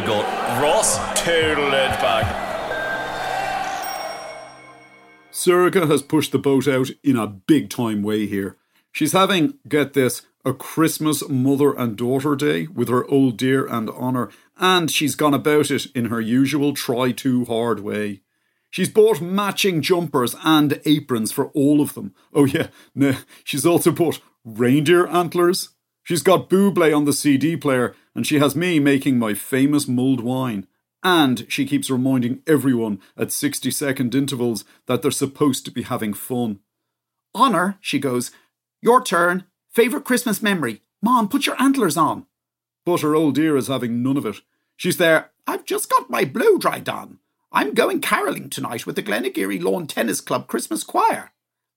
My god. Ross total it back. Sorcha has pushed the boat out in a big time way here. She's having, get this, a Christmas mother and daughter day with her old dear and Honor, and she's gone about it in her usual try too hard way. She's bought matching jumpers and aprons for all of them. Oh, yeah, no, she's also bought reindeer antlers. She's got Buble on the CD player, and she has me making my famous mulled wine. And she keeps reminding everyone at 60 second intervals that they're supposed to be having fun. Honor, she goes, your turn. Favourite Christmas memory. Mom, put your antlers on. But her old dear is having none of it. She's there. I've just got my blow dried on. I'm going carolling tonight with the Glenageary Lawn Tennis Club Christmas Choir.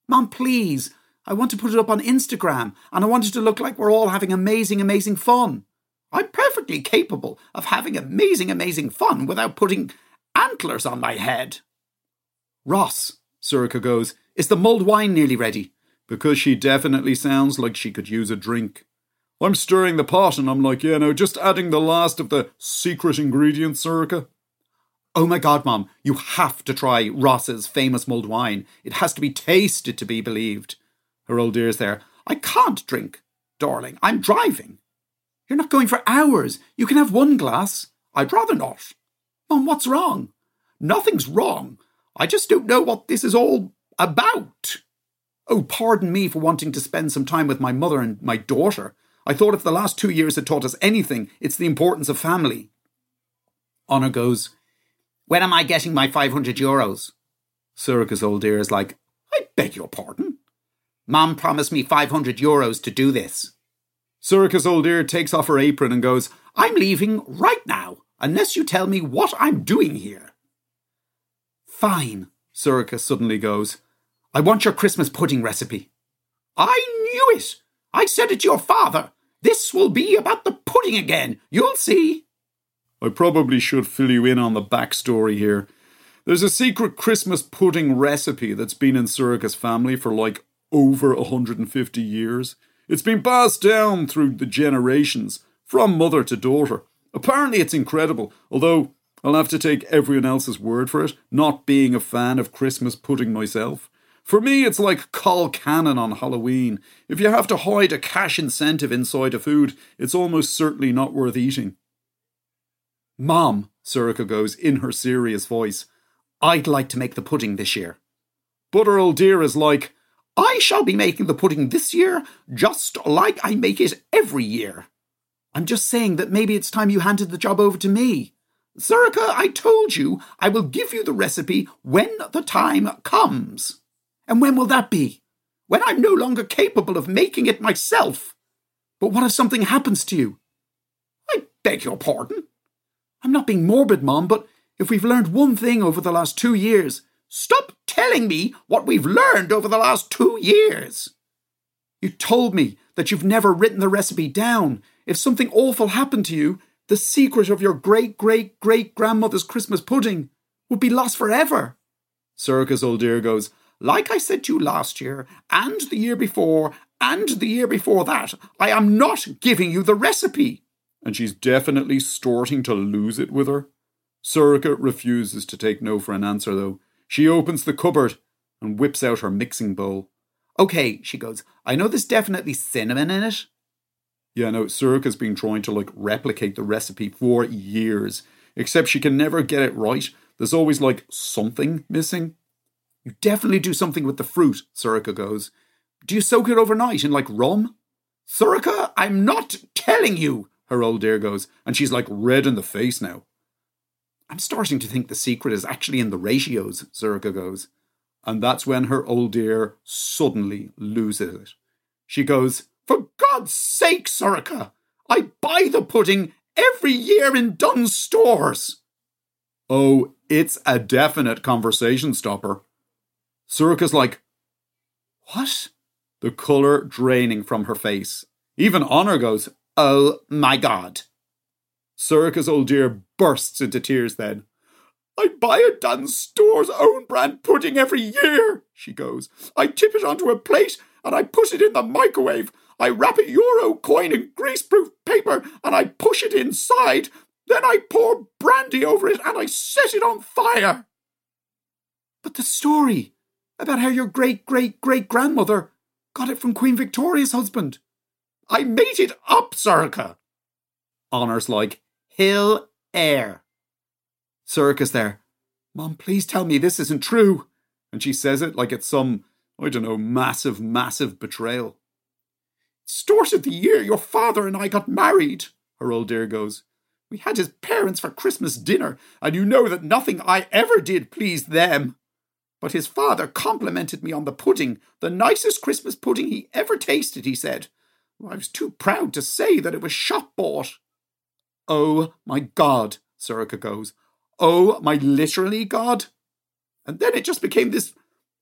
Mom, please. I want to put it up on Instagram and I want it to look like we're all having amazing, amazing fun. I'm perfectly capable of having amazing, amazing fun without putting antlers on my head. Ross, Sorcha goes, is the mulled wine nearly ready? Because she definitely sounds like she could use a drink. I'm stirring the pot and I'm like, yeah, no, just adding the last of the secret ingredients, Sorcha. Oh my god, Mom, you have to try Ross's famous mulled wine. It has to be tasted to be believed. Her old dear's there. I can't drink, darling. I'm driving. You're not going for hours. You can have one glass. I'd rather not. Mom, what's wrong? Nothing's wrong. I just don't know what this is all about. Oh, pardon me for wanting to spend some time with my mother and my daughter. I thought if the last two years had taught us anything, it's the importance of family. Honor goes, When am I getting my 500 euros? Sorcha's old dear is like, I beg your pardon. Mom promised me 500 euros to do this. Sorcha's old dear takes off her apron and goes, I'm leaving right now, unless you tell me what I'm doing here. Fine, Sorcha suddenly goes. I want your Christmas pudding recipe. I knew it. I said it to your father. This will be about the pudding again. You'll see. I probably should fill you in on the backstory here. There's a secret Christmas pudding recipe that's been in Sorcha's family for like over 150 years. It's been passed down through the generations, from mother to daughter. Apparently, it's incredible, although I'll have to take everyone else's word for it, not being a fan of Christmas pudding myself. For me, it's like Col Colcannon on Halloween. If you have to hide a cash incentive inside a food, it's almost certainly not worth eating. Mom, Sorcha goes in her serious voice, I'd like to make the pudding this year. But her old dear is like, I shall be making the pudding this year, just like I make it every year. I'm just saying that maybe it's time you handed the job over to me. Sorcha, I told you I will give you the recipe when the time comes. And when will that be? When I'm no longer capable of making it myself. But what if something happens to you? I beg your pardon. I'm not being morbid, Mom, but if we've learned one thing over the last two years, Stop telling me what we've learned over the last two years. You told me that you've never written the recipe down. If something awful happened to you, the secret of your great great great grandmother's Christmas pudding would be lost forever. Sorcha's old dear goes, Like I said to you last year, and the year before, and the year before that, I am not giving you the recipe. And she's definitely starting to lose it with her. Sorcha refuses to take no for an answer, though. She opens the cupboard and whips out her mixing bowl. Okay, she goes, I know there's definitely cinnamon in it. Yeah, no, Sorcha has been trying to like replicate the recipe for years, except she can never get it right. There's always like something missing. You definitely do something with the fruit, Sorcha goes. Do you soak it overnight in like rum? Sorcha, I'm not telling you, her old dear goes, and she's like red in the face now. I'm starting to think the secret is actually in the ratios, Sorcha goes. And that's when her old dear suddenly loses it. She goes, For God's sake, Sorcha, I buy the pudding every year in Dunnes Stores. Oh, it's a definite conversation stopper. Sorcha's like, What? The colour draining from her face. Even Honor goes, Oh my God. Sorcha's old dear bursts into tears then. I buy a Dunnes Stores own brand pudding every year, she goes. I tip it onto a plate and I put it in the microwave. I wrap a euro coin in greaseproof paper and I push it inside. Then I pour brandy over it and I set it on fire. But the story about how your great great great grandmother got it from Queen Victoria's husband. I made it up, Sorcha. Honor's like, Hill air. Sorcha's there. Mom, please tell me this isn't true. And she says it like it's some, I don't know, massive, massive betrayal. Started the year your father and I got married, her old dear goes. We had his parents for Christmas dinner, and you know that nothing I ever did pleased them. But his father complimented me on the pudding, the nicest Christmas pudding he ever tasted, he said. I was too proud to say that it was shop bought. Oh my God, Sorcha goes. Oh my literally God. And then it just became this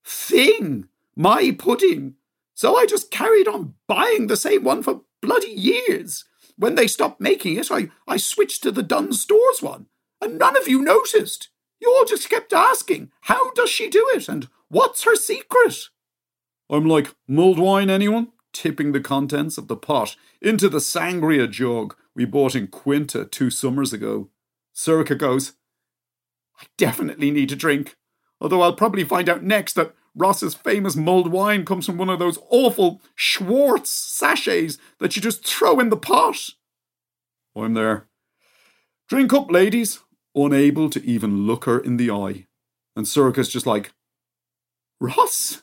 thing, my pudding. So I just carried on buying the same one for bloody years. When they stopped making it, I, I switched to the Dunnes Stores one, and none of you noticed. You all just kept asking, how does she do it, and what's her secret? I'm like, mulled wine, anyone? Tipping the contents of the pot into the sangria jug we bought in Quinta two summers ago. Sorcha goes, I definitely need a drink. Although I'll probably find out next that Ross's famous mulled wine comes from one of those awful Schwartz sachets that you just throw in the pot. I'm there. Drink up, ladies. Unable to even look her in the eye. And Sorcha's just like, Ross?